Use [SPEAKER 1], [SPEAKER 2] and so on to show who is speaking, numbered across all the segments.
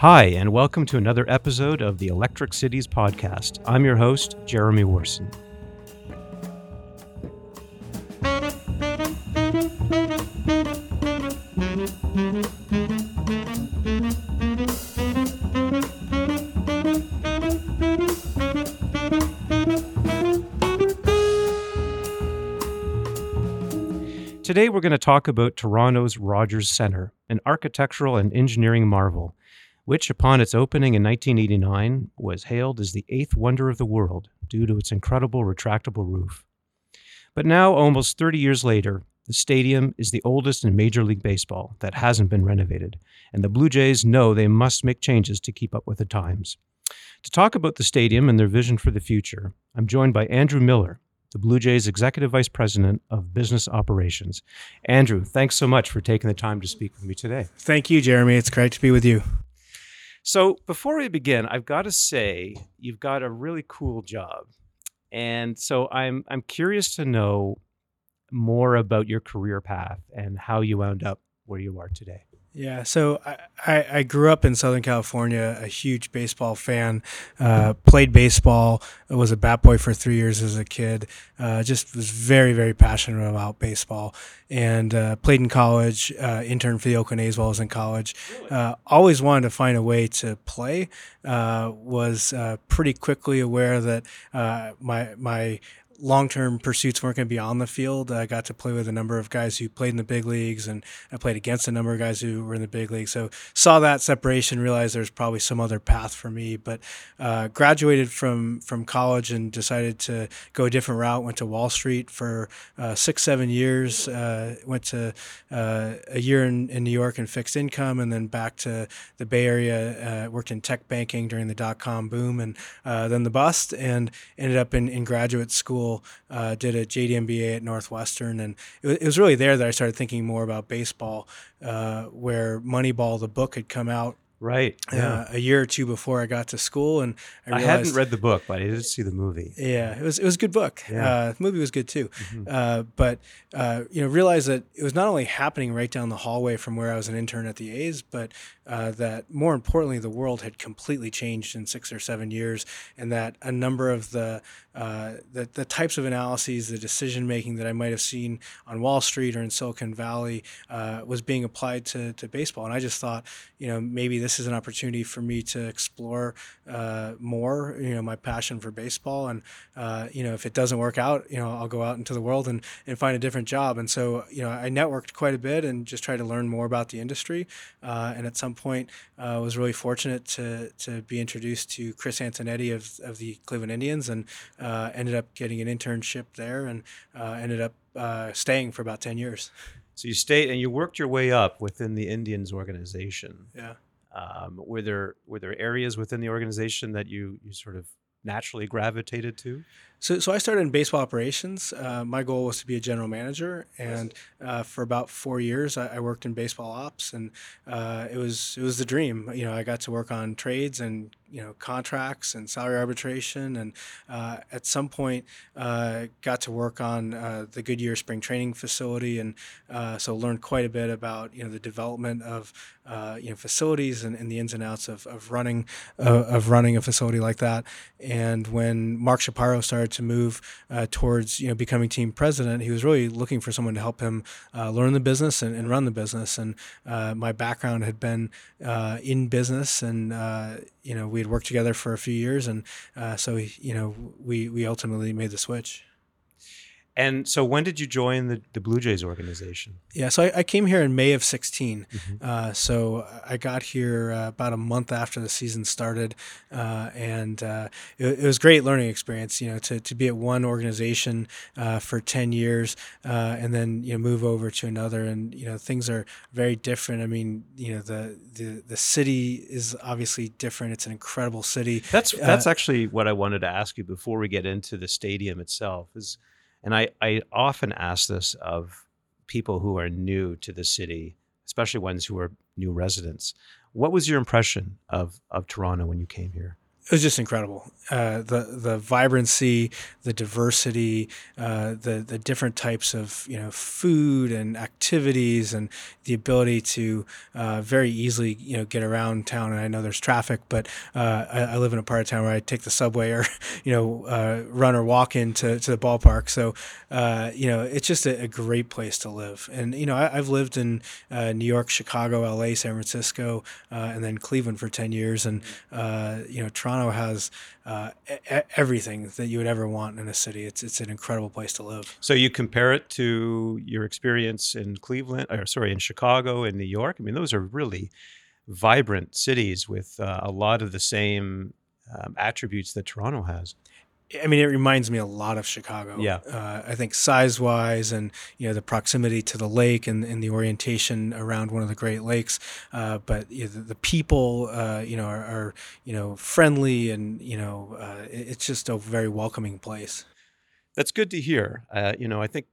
[SPEAKER 1] Hi, and welcome to another episode of the Electric Cities podcast. I'm your host, Jeremy Worson. Today, we're going to talk about Toronto's Rogers Centre, an architectural and engineering marvel, which, upon its opening in 1989, was hailed as the eighth wonder of the world due to its incredible retractable roof. But now, almost 30 years later, the stadium is the oldest in Major League Baseball that hasn't been renovated, and the Blue Jays know they must make changes to keep up with the times. To talk about the stadium and their vision for the future, I'm joined by Andrew Miller, the Blue Jays Executive Vice President of Business Operations. Andrew, thanks so much for taking the time to speak with me today.
[SPEAKER 2] Thank you, Jeremy. It's great to be with you.
[SPEAKER 1] So, before we begin, I've got to say you've got a really cool job. And so I'm I'm curious to know more about your career path and how you wound up where you are today.
[SPEAKER 2] Yeah, so I, I grew up in Southern California, a huge baseball fan. Uh, played baseball, was a bat boy for three years as a kid. Uh, just was very, very passionate about baseball, and uh, played in college. Uh, interned for the Oakland A's while I was in college. Uh, always wanted to find a way to play. Uh, was pretty quickly aware that my my long term pursuits weren't going to be on the field. I got to play with a number of guys who played in the big leagues, and I played against a number of guys who were in the big leagues. So saw that separation, realized there's probably some other path for me. But uh, graduated from from college and decided to go a different route. Went to Wall Street for uh, six seven years. Uh, went to uh, a year in, in New York in fixed income, and then back to the Bay Area. Uh, worked in tech banking during the dot com boom, and uh, then the bust, and ended up in, in graduate school school, uh, did a JD MBA at Northwestern, and it, it, was really there that I started thinking more about baseball, uh, where Moneyball, the book, had come out
[SPEAKER 1] Right.
[SPEAKER 2] Uh, yeah. Uh, a year or two before I got to school, and
[SPEAKER 1] I, realized, I, hadn't read the book, but I did see the movie.
[SPEAKER 2] Yeah, it was it was a good book. Yeah. Uh, the movie was good too. Mm-hmm. Uh, but uh, you know, realized that it was not only happening right down the hallway from where I was an intern at the A's, but uh, that more importantly, the world had completely changed in six or seven years, and that a number of the the, the types of analyses, the decision making that I might have seen on Wall Street or in Silicon Valley was being applied to to baseball, and I just thought, you know, maybe this this is an opportunity for me to explore uh, more, you know, my passion for baseball. And, uh, you know, if it doesn't work out, you know, I'll go out into the world and, and find a different job. And so, you know, I networked quite a bit and just tried to learn more about the industry. Uh, and at some point, I uh, was really fortunate to, to be introduced to Chris Antonetti of, of the Cleveland Indians and uh, ended up getting an internship there and uh, ended up staying for about 10 years.
[SPEAKER 1] So you stayed and you worked your way up within the Indians organization.
[SPEAKER 2] Yeah.
[SPEAKER 1] Um, were there were there areas within the organization that you you sort of naturally gravitated to?
[SPEAKER 2] So, so I started in baseball operations. Uh, my goal was to be a general manager, and uh, for about four years, I, I, worked in baseball ops, and uh, it was it was the dream. You know, I got to work on trades and you know contracts and salary arbitration, and uh, at some point, uh, got to work on uh, the Goodyear spring training facility, and so learned quite a bit about you know the development of you know facilities and, and, the ins and outs of, of running of running a facility like that. And when Mark Shapiro started to move uh, towards you know becoming team president, he was really looking for someone to help him uh, learn the business and, and, run the business. And uh, my background had been uh, in business, and uh, you know we had worked together for a few years, and so you know we we ultimately made the switch.
[SPEAKER 1] And so, when did you join the, the Blue Jays organization?
[SPEAKER 2] Yeah, so I, I came here in May of 16. Mm-hmm. Uh, so I got here uh, about a month after the season started, uh, and uh, it, it, was a great learning experience. You know, to, to be at one organization uh, for 10 years, uh, and then you know move over to another, and you know things are very different. I mean, you know the the the city is obviously different. It's an incredible city.
[SPEAKER 1] That's that's actually what I wanted to ask you before we get into the stadium itself. Is and I, I often ask this of people who are new to the city, especially ones who are new residents. What was your impression of, of Toronto when you came here?
[SPEAKER 2] It was just incredible. Uh, the the vibrancy, the diversity, uh, the the different types of you know food and activities, and the ability to uh, very easily you know get around town. And I know there's traffic, but uh, I, I, live in a part of town where I take the subway or you know uh, run or walk into to the ballpark. So uh, you know it's just a, a, great place to live. And you know I, have lived in New York, Chicago, L.A., San Francisco, and then Cleveland for ten years, and you know Toronto Toronto has uh, everything that you would ever want in a city. It's it's an incredible place to live.
[SPEAKER 1] So you compare it to your experience in Cleveland, or sorry, in Chicago and New York. I mean, those are really vibrant cities with uh, a lot of the same um, attributes that Toronto has.
[SPEAKER 2] I mean, it reminds me a lot of Chicago.
[SPEAKER 1] Yeah.
[SPEAKER 2] Uh, I think size wise and, you know, the proximity to the lake and, and the orientation around one of the Great Lakes. Uh, but you know, the, the, people, uh, you know, are, are, you know, friendly and, you know, uh, it's just a very welcoming place.
[SPEAKER 1] That's good to hear. Uh, you know, I think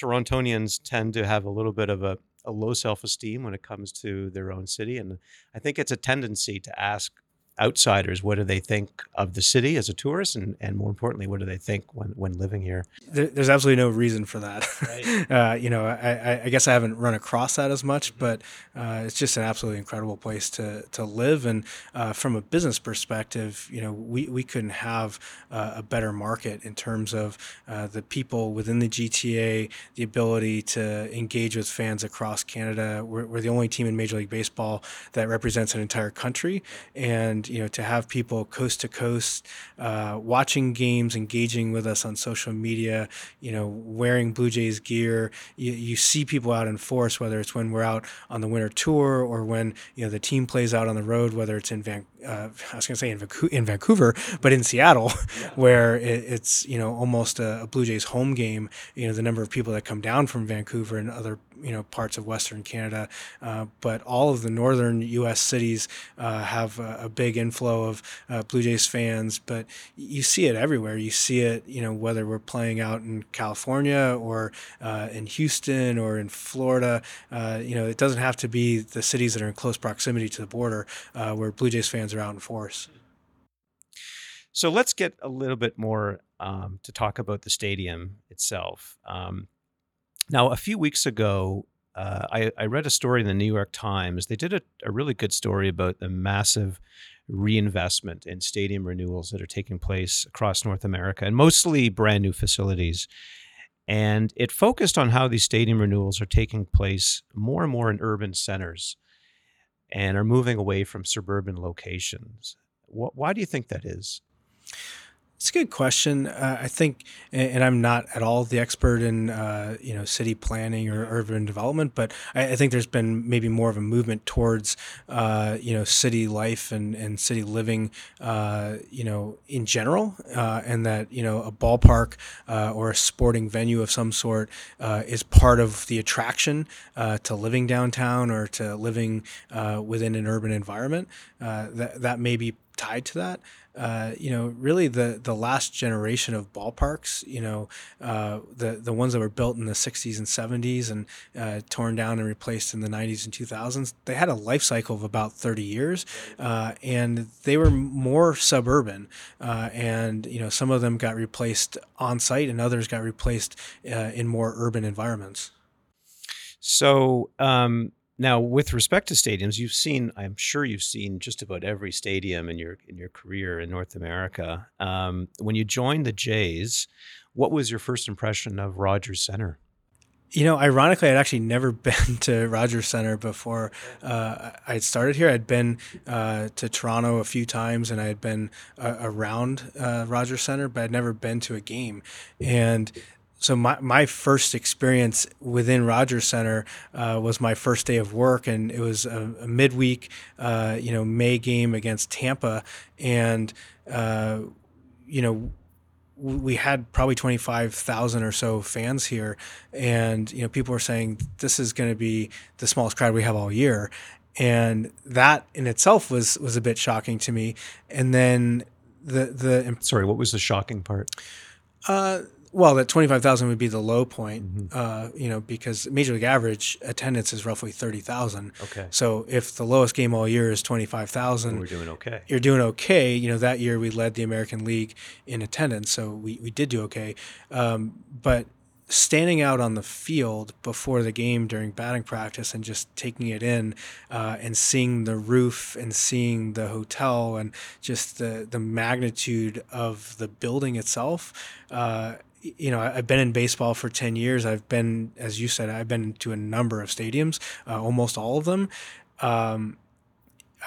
[SPEAKER 1] Torontonians tend to have a little bit of a, a low self esteem when it comes to their own city. And I think it's a tendency to ask outsiders what do they think of the city as a tourist? And, and more importantly what do they think when, when living here?
[SPEAKER 2] There, there's absolutely no reason for that. Right. uh, you know I, I, guess i haven't run across that as much but uh, it's just an absolutely incredible place to, to live. And uh, from a business perspective you know we, we couldn't have uh, a better market in terms of uh, the people within the gta the ability to engage with fans across canada. We're, we're the only team in major league baseball that represents an entire country. And you know to have people coast to coast uh, watching games, engaging with us on social media, you know, wearing Blue Jays gear. You, you see people out in force, whether it's when we're out on the winter tour or when you know the team plays out on the road, whether it's in Van, uh, I was going to say in, in, Vancouver, but in Seattle, yeah. where it, it's you know almost a, a Blue Jays home game. You know the number of people that come down from Vancouver and other you know parts of Western Canada, uh, but all of the northern U.S. cities uh, have a, a, big inflow of uh, Blue Jays fans. But you see it everywhere. You see it, you know, whether we're playing out in California or uh, in Houston or in Florida. Uh, you know, it doesn't have to be the cities that are in close proximity to the border uh, where Blue Jays fans are out in force.
[SPEAKER 1] So let's get a little bit more um, to talk about the stadium itself. Um, now, a few weeks ago, uh, I, I, read a story in the New York Times. They did a, a, really good story about the massive reinvestment in stadium renewals that are taking place across North America and mostly brand new facilities. And it focused on how these stadium renewals are taking place more and more in urban centers and are moving away from suburban locations. Why do you think that is?
[SPEAKER 2] It's a good question. Uh, I think, and I'm not at all the expert in uh, you know city planning or urban development, but I, I, think there's been maybe more of a movement towards uh, you know city life and, and city living uh, you know in general, uh, and that you know a ballpark uh, or a sporting venue of some sort is part of the attraction to living downtown or to living within an urban environment. that that may be tied to that. Uh, you know, really the the last generation of ballparks, you know, uh, the the ones that were built in the 60s and 70s and uh, torn down and replaced in the 90s and 2000s, they had a life cycle of about 30 years, uh, and they were more suburban, uh, and you know, some of them got replaced on site, and others got replaced in more urban environments.
[SPEAKER 1] So. Um now, with respect to stadiums, you've seen, I'm sure you've seen just about every stadium in your in your career in North America. Um, when you joined the Jays, what was your first impression of Rogers Center?
[SPEAKER 2] You know, ironically, I'd actually never been to Rogers Center before uh, I started here. I'd been uh, to Toronto a few times, and I had been uh, around uh, Rogers Center, but I'd never been to a game. And so my, my first experience within Rogers Center uh, was my first day of work, and it was a, a midweek, uh, you know, May game against Tampa, and uh, you know, we had probably twenty five thousand or so fans here, and you know, people were saying this is going to be the smallest crowd we have all year, and that in itself was was a bit shocking to me, and then the the
[SPEAKER 1] sorry, what was the shocking part?
[SPEAKER 2] Uh, well, that twenty five thousand would be the low point, uh, you know, because major league average attendance is roughly thirty thousand.
[SPEAKER 1] Okay.
[SPEAKER 2] So if the lowest game all year is twenty five thousand,
[SPEAKER 1] We're doing okay.
[SPEAKER 2] you're doing okay. You know, that year we led the American League in attendance, so we, we did do okay. Um, but standing out on the field before the game during batting practice and just taking it in uh, and seeing the roof and seeing the hotel and just the, the magnitude of the building itself. Uh, you know, I've been in baseball for 10 years. I've been, as you said, I've been to a number of stadiums, uh, almost all of them. Um,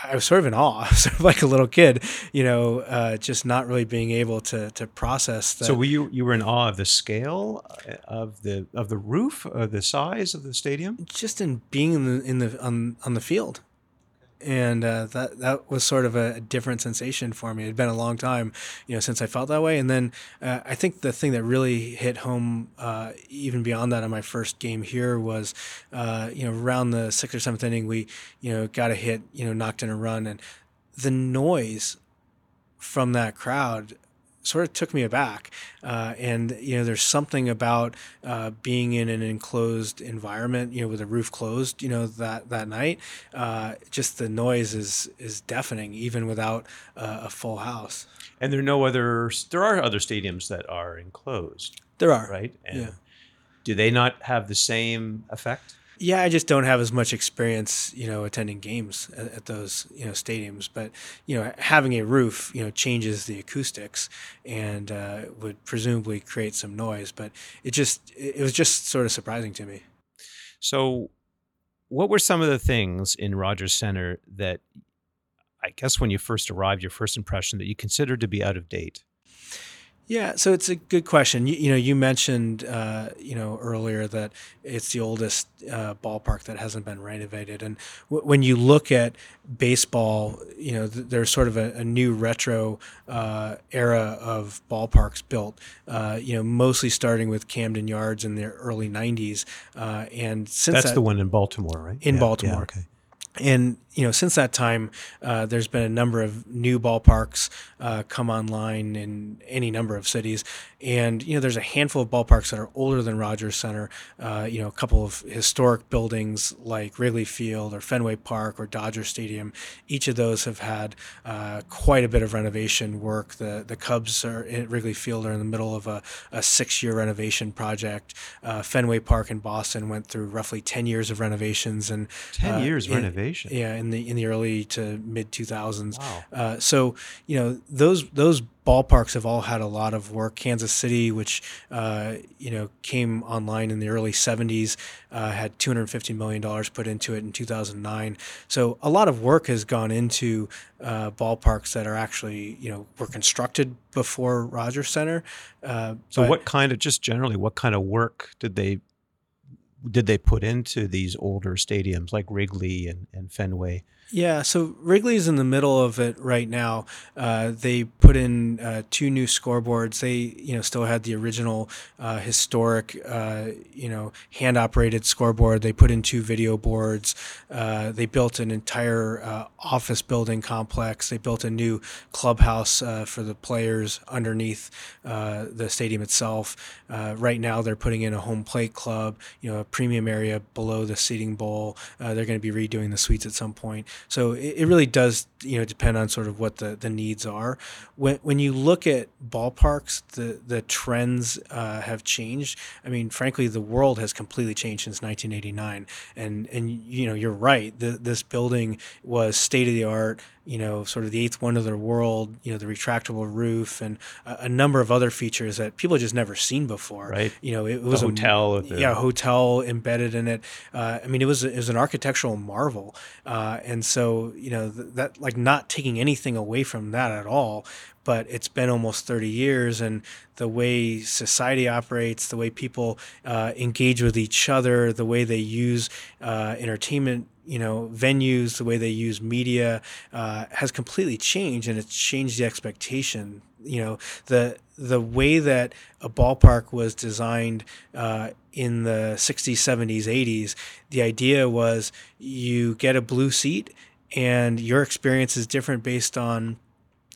[SPEAKER 2] I was sort of in awe, sort of like a little kid, you know, uh, just not really being able to to process that.
[SPEAKER 1] So were you you were in awe of the scale uh, of the of the roof, of the size of the stadium?
[SPEAKER 2] just in being in the in the on on the field, and uh, that that was sort of a different sensation for me. It had been a long time, you know, since I felt that way. And then uh, I think the thing that really hit home, uh, even beyond that, on my first game here was, uh, you know, around the sixth or seventh inning, we you know got a hit, you know, knocked in a run, and the noise from that crowd sort of took me aback. Uh, and you know, there's something about uh, being in an enclosed environment, you know, with the roof closed, you know, that that night. Uh, just the noise is is deafening, even without uh, a full house.
[SPEAKER 1] And there are no other. There are other stadiums that are enclosed,
[SPEAKER 2] There are,
[SPEAKER 1] right? And
[SPEAKER 2] Yeah.
[SPEAKER 1] Do they not have the same effect?
[SPEAKER 2] Yeah, I just don't have as much experience, you know, attending games at, at those, you know, stadiums. But you know, having a roof, you know, changes the acoustics and uh, would presumably create some noise. But it just, it was just sort of surprising to me.
[SPEAKER 1] So, what were some of the things in Rogers Center that I guess when you first arrived, your first impression that you considered to be out of date?
[SPEAKER 2] Yeah, so it's a good question. You, you know, you mentioned, uh, you know, earlier that it's the oldest uh, ballpark that hasn't been renovated, and w- when you look at baseball, you know, th- there's sort of a, a new retro uh, era of ballparks built. Uh, you know, mostly starting with Camden Yards in the early '90s, uh, and since
[SPEAKER 1] That's
[SPEAKER 2] that,
[SPEAKER 1] the one in Baltimore, right?
[SPEAKER 2] In
[SPEAKER 1] Yeah,
[SPEAKER 2] Baltimore.
[SPEAKER 1] Yeah, okay.
[SPEAKER 2] And you know since that time uh, there's been a number of new ballparks uh, come online in any number of cities. And you know there's a handful of ballparks that are older than rogers center uh, you know a couple of historic buildings like wrigley field or fenway park or dodger stadium. Each of those have had uh, quite a bit of renovation work. The the cubs are at wrigley field are in the middle of a, a six year renovation project. Uh, fenway park in boston went through roughly 10 years of renovations and
[SPEAKER 1] 10
[SPEAKER 2] uh,
[SPEAKER 1] years
[SPEAKER 2] in- yeah, in the in the early to mid two thousands.
[SPEAKER 1] Wow.
[SPEAKER 2] Uh, so you know those those ballparks have all had a lot of work. Kansas City, which uh, you know came online in the early seventies, uh, had two hundred fifty million dollars put into it in two thousand nine. So a lot of work has gone into uh, ballparks that are actually you know were constructed before Rogers Center. Uh,
[SPEAKER 1] So, what kind of just generally, what kind of work did they did they put into these older stadiums like Wrigley and, and Fenway?
[SPEAKER 2] Yeah, so Wrigley's in the middle of it right now. Uh, they put in uh, two new scoreboards. They, you know, still had the original uh, historic, uh, you know, hand-operated scoreboard. They put in two video boards. Uh, they built an entire uh, office building complex. They built a new clubhouse for the players underneath the stadium itself. Right now, they're putting in a home plate club, you know, premium area below the seating bowl. Uh, they're going to be redoing the suites at some point. So it, it really does, you know, depend on sort of what the, the needs are. When, when you look at ballparks, the the trends uh, have changed. I mean, frankly, the world has completely changed since 1989. And and you know, you're right. The, this building was state of the art. You know, sort of the eighth wonder of the world. You know, the retractable roof and a, a number of other features that people had just never seen before.
[SPEAKER 1] Right.
[SPEAKER 2] You know, it, it
[SPEAKER 1] The
[SPEAKER 2] was a-
[SPEAKER 1] hotel with the-
[SPEAKER 2] yeah, hotel embedded in it. Uh, I mean, it was it was an architectural marvel, uh, and so you know th- that like not taking anything away from that at all. But it's been almost thirty years, and the way society operates, the way people uh, engage with each other, the way they use uh, entertainment. You know, venues, the way they use media uh, has completely changed, and it's changed the expectation. You know, the the way that a ballpark was designed uh, in the 60s, 70s, 80s, the idea was you get a blue seat and your experience is different based on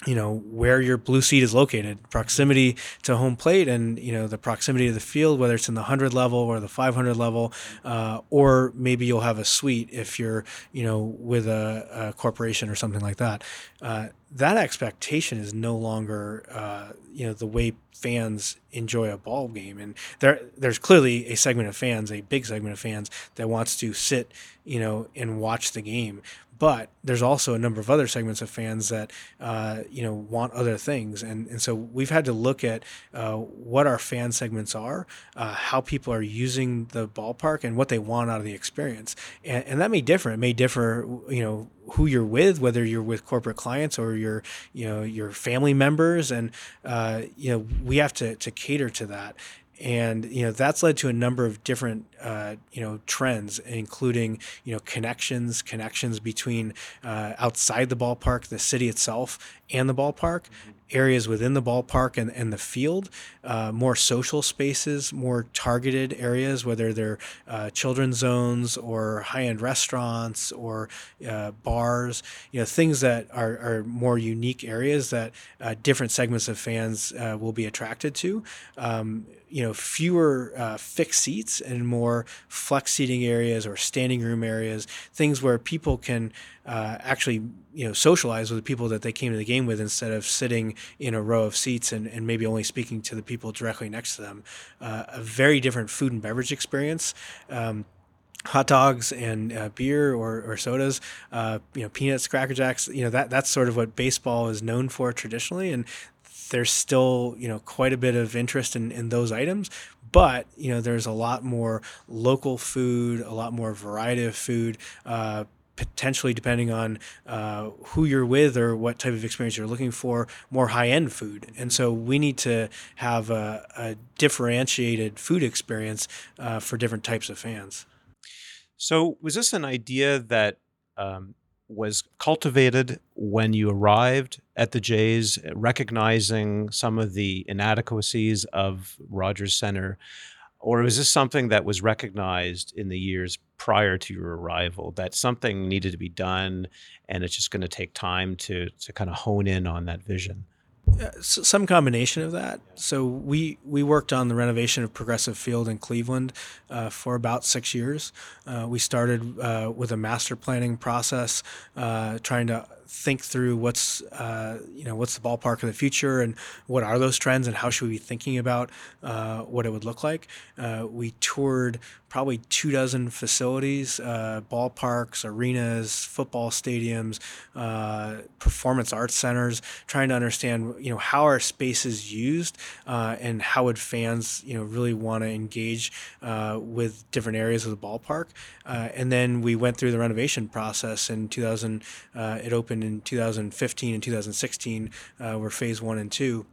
[SPEAKER 2] you know where your blue seat is located proximity to home plate and you know the proximity to the field whether it's in the 100 level or the 500 level uh, or maybe you'll have a suite if you're you know with a, a corporation or something like that. Uh, that expectation is no longer uh, you know the way fans enjoy a ball game. And there there's clearly a segment of fans a big segment of fans that wants to sit you know and watch the game but there's also a number of other segments of fans that uh, you know want other things, and and so we've had to look at uh, what our fan segments are, uh, how people are using the ballpark, and what they want out of the experience, and, and that may differ. It may differ, you know, who you're with, whether you're with corporate clients or your you know your family members, and uh, you know we have to to cater to that. And you know that's led to a number of different uh, you know trends including you know connections connections between uh, outside the ballpark the city itself and the ballpark mm-hmm areas within the ballpark and, and the field, uh, more social spaces, more targeted areas, whether they're uh, children's zones or high end restaurants or uh, bars, you know, things that are, are more unique areas that uh, different segments of fans uh, will be attracted to. Um, you know, fewer uh, fixed seats and more flex seating areas or standing room areas, things where people can actually you know socialize with the people that they came to the game with instead of sitting in a row of seats and, and maybe only speaking to the people directly next to them. Uh, a very different food and beverage experience. Um, hot dogs and uh, beer or, or sodas, uh, you know, peanuts, cracker jacks, you know, that that's sort of what baseball is known for traditionally. And there's still, you know, quite a bit of interest in, in those items, but you know there's a lot more local food a lot more variety of food uh, potentially depending on uh, who you're with or what type of experience you're looking for more high-end food. And so we need to have a, a differentiated food experience uh, for different types of fans.
[SPEAKER 1] So was this an idea that um, was cultivated when you arrived at the Jays, recognizing some of the inadequacies of Rogers Center, or was this something that was recognized in the years prior to your arrival that something needed to be done and it's just going to take time to to kind of hone in on that vision
[SPEAKER 2] some combination of that. So we we worked on the renovation of Progressive Field in Cleveland uh, for about six years. Uh, we started uh, with a master planning process, uh, trying to think through what's uh, you know what's the ballpark of the future and what are those trends and how should we be thinking about uh, what it would look like. Uh, we toured probably two dozen facilities, uh, ballparks, arenas, football stadiums, uh, performance arts centers, trying to understand you know how are spaces used and how would fans you know really want to engage with different areas of the ballpark. and then we went through the renovation process in 2000. it opened happened in 2015 and 2016 uh, were phase one and two.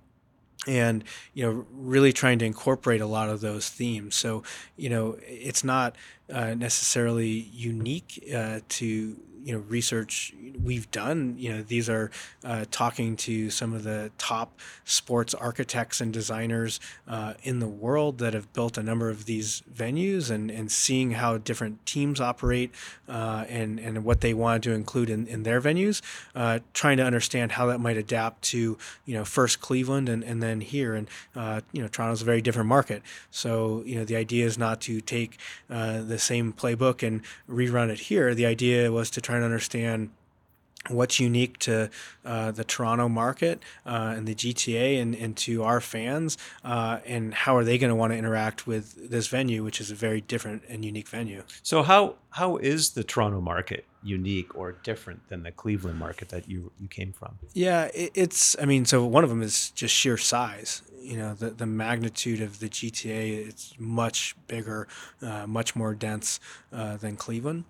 [SPEAKER 2] And you know really trying to incorporate a lot of those themes. So you know it's not uh, necessarily unique uh, to you know research we've done. You know these are uh, talking to some of the top sports architects and designers uh, in the world that have built a number of these venues and and seeing how different teams operate uh, and and what they want to include in, in their venues uh, trying to understand how that might adapt to you know first Cleveland and, and then here. And uh, you know Toronto's a very different market. So you know the idea is not to take uh, the same playbook and rerun it here the idea was to try and understand what's unique to uh, the Toronto market uh, and the GTA and, and to our fans, uh, and how are they going to want to interact with this venue, which is a very different and unique venue.
[SPEAKER 1] So how how is the Toronto market unique or different than the Cleveland market that you you came from?
[SPEAKER 2] Yeah, it, it's I mean, so one of them is just sheer size. You know, the the magnitude of the GTA it's much bigger, uh, much more dense uh, than Cleveland.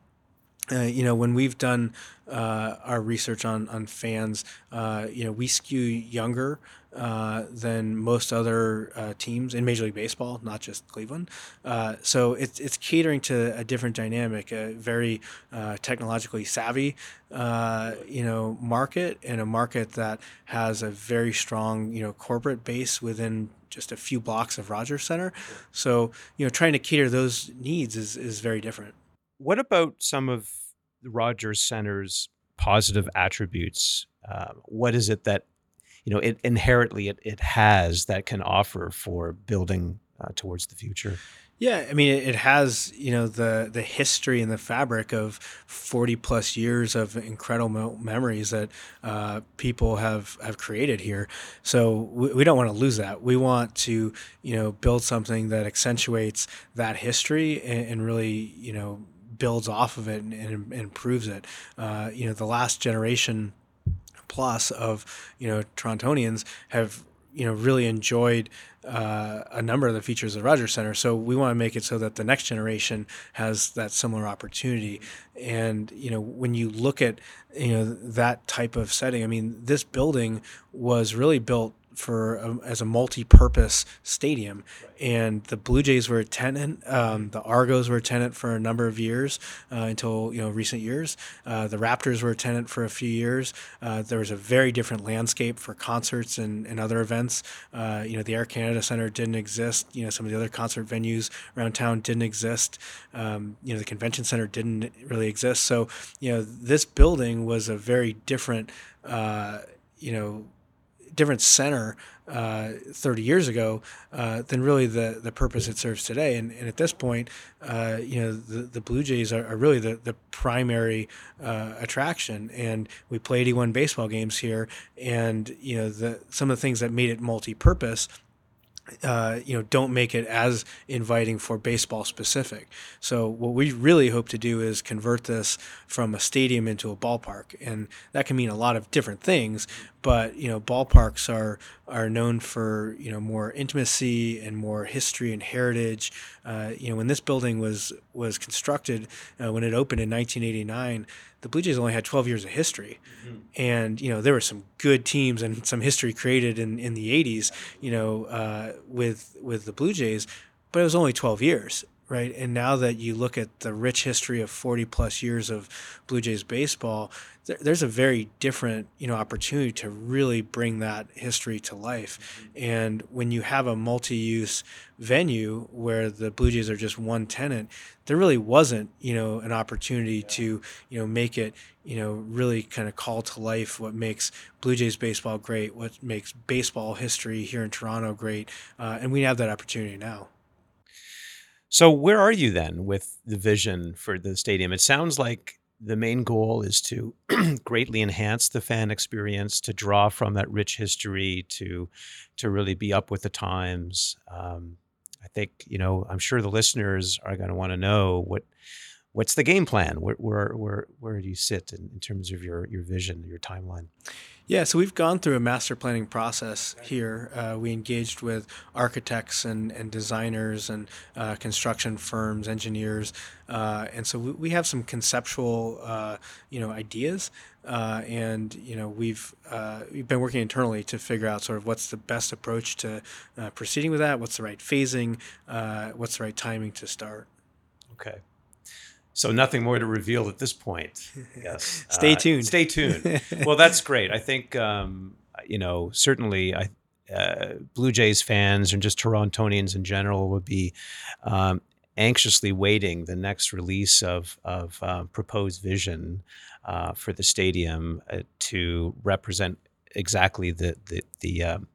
[SPEAKER 2] Uh, you know, when we've done uh, our research on on fans, uh, you know, we skew younger uh, than most other uh, teams in Major League Baseball, not just Cleveland. Uh, so it's it's catering to a different dynamic, a very technologically savvy, you know, market, and a market that has a very strong, you know, corporate base within just a few blocks of Rogers Center. So you know, trying to cater those needs is is very different.
[SPEAKER 1] What about some of Rogers Center's positive attributes? Uh, what is it that you know it inherently it, it has that can offer for building uh, towards the future.
[SPEAKER 2] Yeah, I mean, it has you know the the history and the fabric of forty plus years of incredible memories that uh, people have have created here. So we, we don't want to lose that. We want to you know build something that accentuates that history and, and really you know builds off of it and, and improves it. Uh, you know, the last generation plus of you know Torontonians have you know really enjoyed uh, a number of the features of Rogers Center. So we want to make it so that the next generation has that similar opportunity. And you know, when you look at you know that type of setting, I mean, this building was really built for a, as a multi-purpose stadium, and the Blue Jays were a tenant. Um, the Argos were a tenant for a number of years uh, until you know recent years. Uh, the Raptors were a tenant for a few years. Uh, there was a very different landscape for concerts and, and other events. Uh, you know, the Air Canada Center didn't exist. You know, some of the other concert venues around town didn't exist. Um, you know, the convention center didn't really exist. So you know, this building was a very different. Uh, you know different center uh, 30 years ago uh, than really the, the purpose it serves today. And, and at this point, uh, you know, the, the Blue Jays are, are really the, the primary uh, attraction. And we play 81 baseball games here. And, you know, the, some of the things that made it multi purpose uh, you know, don't make it as inviting for baseball specific. So what we really hope to do is convert this from a stadium into a ballpark, and that can mean a lot of different things. But you know, ballparks are are known for you know more intimacy and more history and heritage. Uh, you know, when this building was was constructed, uh, when it opened in 1989 the Blue Jays only had 12 years of history. Mm-hmm. And, you know, there were some good teams and some history created in, in the 80s, you know, uh, with, with the Blue Jays, but it was only 12 years right? And now that you look at the rich history of 40 plus years of Blue Jays baseball, there's a very different, you know, opportunity to really bring that history to life. Mm-hmm. And when you have a multi-use venue where the Blue Jays are just one tenant, there really wasn't, you know, an opportunity yeah. to, you know, make it, you know, really kind of call to life what makes Blue Jays baseball great, what makes baseball history here in Toronto great, uh, and we have that opportunity now.
[SPEAKER 1] So where are you then with the vision for the stadium? It sounds like the main goal is to greatly enhance the fan experience, to draw from that rich history, to to really be up with the times. Um, I think you know. I'm sure the listeners are going to want to know what what's the game plan. Where where where, where do you sit in, in terms of your your vision, your timeline?
[SPEAKER 2] Yeah, so we've gone through a master planning process here. Uh, we engaged with architects and, and designers and uh, construction firms, engineers, uh, and so we, we, have some conceptual, uh, you know, ideas. Uh, and you know we've uh, we've been working internally to figure out sort of what's the best approach to proceeding with that. What's the right phasing? what's the right timing to start?
[SPEAKER 1] Okay. So nothing more to reveal at this point. Yes.
[SPEAKER 2] stay uh, tuned.
[SPEAKER 1] Stay tuned. well, that's great. I think um, you know certainly I. Uh, Blue Jays fans and just Torontonians in general would be um, anxiously waiting the next release of of uh, proposed vision uh, for the stadium uh, to represent exactly the the the um,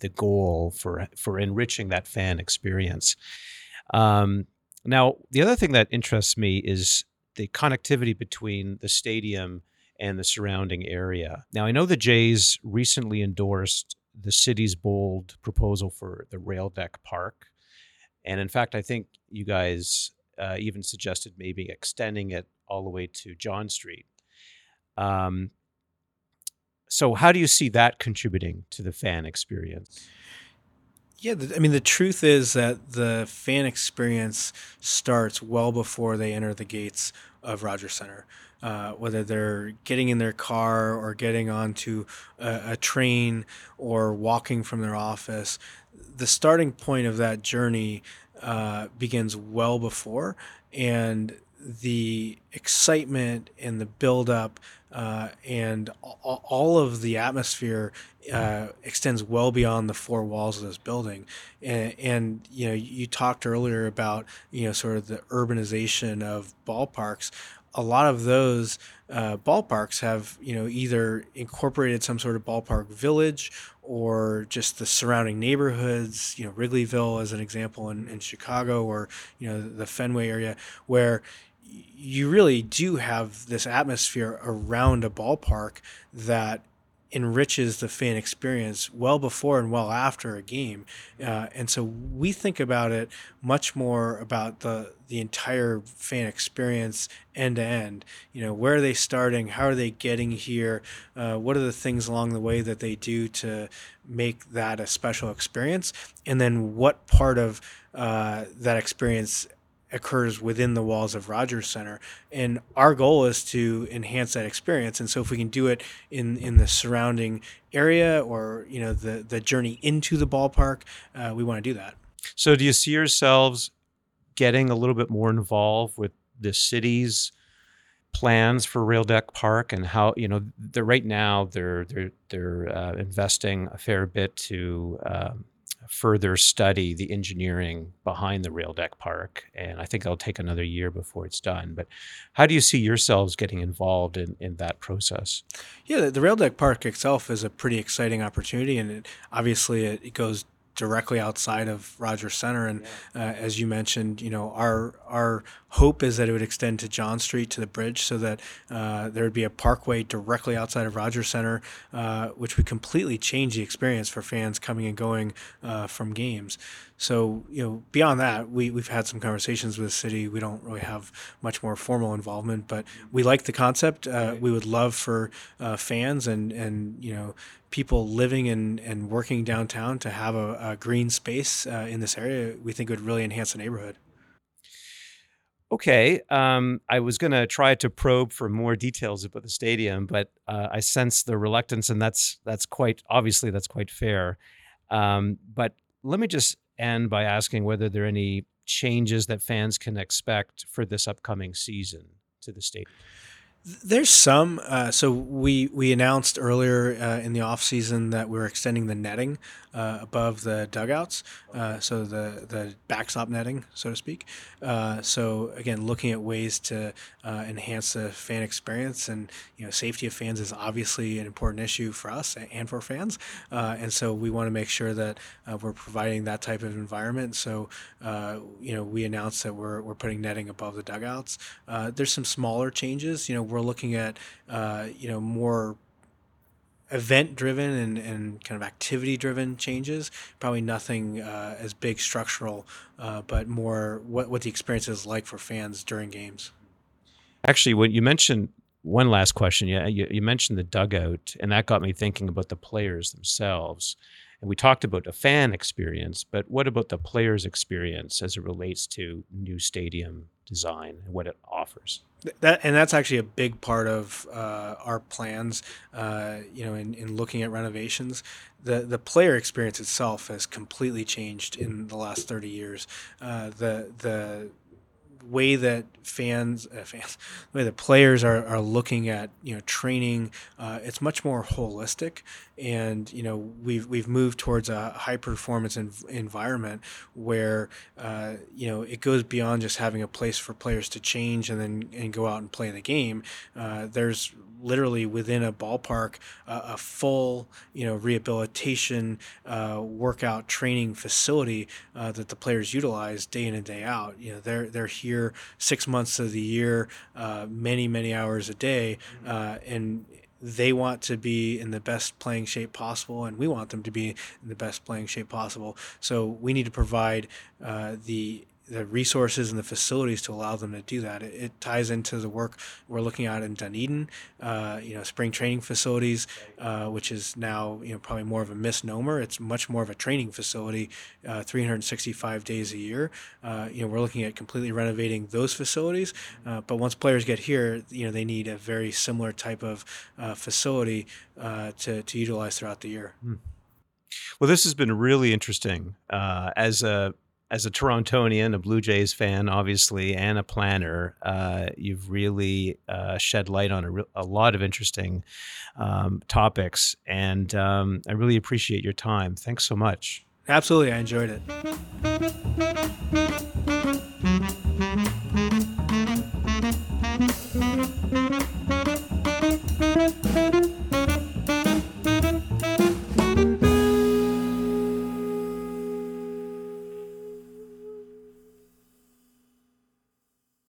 [SPEAKER 1] the goal for for enriching that fan experience. Um, now, the other thing that interests me is the connectivity between the stadium and the surrounding area. Now, I know the Jays recently endorsed the city's bold proposal for the rail deck park. And in fact, I think you guys uh, even suggested maybe extending it all the way to John Street. Um, so, how do you see that contributing to the fan experience?
[SPEAKER 2] Yeah, I mean, the truth is that the fan experience starts well before they enter the gates of Rogers Center. Uh, whether they're getting in their car or getting onto a, a, train or walking from their office, the starting point of that journey uh, begins well before, and the excitement and the buildup uh, and all of the atmosphere uh, extends well beyond the four walls of this building. And, and, you know, you talked earlier about you know sort of the urbanization of ballparks. a lot of those uh, ballparks have you know either incorporated some sort of ballpark village or just the surrounding neighborhoods you know wrigleyville as an example in, in chicago or you know the fenway area where you really do have this atmosphere around a ballpark that enriches the fan experience well before and well after a game. Uh, and so we think about it much more about the the entire fan experience end to end. You know, where are they starting? How are they getting here? Uh, what are the things along the way that they do to make that a special experience? And then what part of uh, that experience occurs within the walls of Rogers Center. And our goal is to enhance that experience. And so if we can do it in, in the surrounding area or, you know, the, the journey into the ballpark, uh, we want to do that.
[SPEAKER 1] So do you see yourselves getting a little bit more involved with the city's plans for Rail Deck Park and how you know they're right now they're they're they're uh, investing a fair bit to um, further study the engineering behind the rail deck park. And I think it'll take another year before it's done. But how do you see yourselves getting involved in, in that process?
[SPEAKER 2] Yeah, the, rail deck park itself is a pretty exciting opportunity. And it, obviously, it, it goes directly outside of Rogers Center. And uh, as you mentioned, you know, our our hope is that it would extend to John Street to the bridge, so that uh, there would be a parkway directly outside of Rogers Center, uh, which would completely change the experience for fans coming and going uh, from games. So, you know, beyond that, we, we've had some conversations with the city. We don't really have much more formal involvement, but we like the concept. Uh, we would love for uh, fans and, and, you know, people living and, and working downtown to have a, a green space uh, in this area. We think would really enhance the neighborhood.
[SPEAKER 1] Okay, um, I was going to try to probe for more details about the stadium, but uh, I sense the reluctance, and that's that's quite obviously that's quite fair. Um, but let me just end by asking whether there are any changes that fans can expect for this upcoming season to the stadium.
[SPEAKER 2] There's some. Uh, so we we announced earlier uh, in the off season that we're extending the netting uh, above the dugouts, uh, so the the backstop netting, so to speak. Uh, so again, looking at ways to uh, enhance the fan experience, and you know, safety of fans is obviously an important issue for us and for fans, and so we want to make sure that we're providing that type of environment. So you know, we announced that we're we're putting netting above the dugouts. there's some smaller changes. You know we're looking at uh, you know more event driven and, and kind of activity driven changes. Probably nothing uh, as big structural, uh, but more what, what the experience is like for fans during games.
[SPEAKER 1] Actually, when you mentioned one last question, yeah, you, you mentioned the dugout, and that got me thinking about the players themselves. And we talked about the fan experience, but what about the players' experience as it relates to new stadium design and what it offers?
[SPEAKER 2] That and that's actually a big part of uh, our plans. Uh, you know, in, in looking at renovations, the the player experience itself has completely changed in the last thirty years. Uh, the the way that fans, uh, fans, the way that players are, are looking at you know training, uh, it's much more holistic, and you know we've we've moved towards a high performance environment where uh, you know it goes beyond just having a place for players to change and then and go out and play the game. Uh, there's literally within a ballpark uh, a full you know rehabilitation uh, workout training facility that the players utilize day in and day out you know they're they're here six months of the year uh, many many hours a day uh, and they want to be in the best playing shape possible, and we want them to be in the best playing shape possible. So we need to provide uh, the the resources and the facilities to allow them to do that. It, it ties into the work we're looking at in Dunedin, uh, you know, spring training facilities, uh, which is now you know probably more of a misnomer. It's much more of a training facility, uh, 365 days a year. Uh, you know, we're looking at completely renovating those facilities. Uh, but once players get here, you know, they need a very similar type of uh, facility to to utilize throughout the year. Hmm.
[SPEAKER 1] Well, this has been really interesting. as a as a Torontonian, a Blue Jays fan, obviously, and a planner, uh, you've really uh, shed light on a, re- a lot of interesting um, topics. And um, I really appreciate your time. Thanks so much.
[SPEAKER 2] Absolutely. I enjoyed it.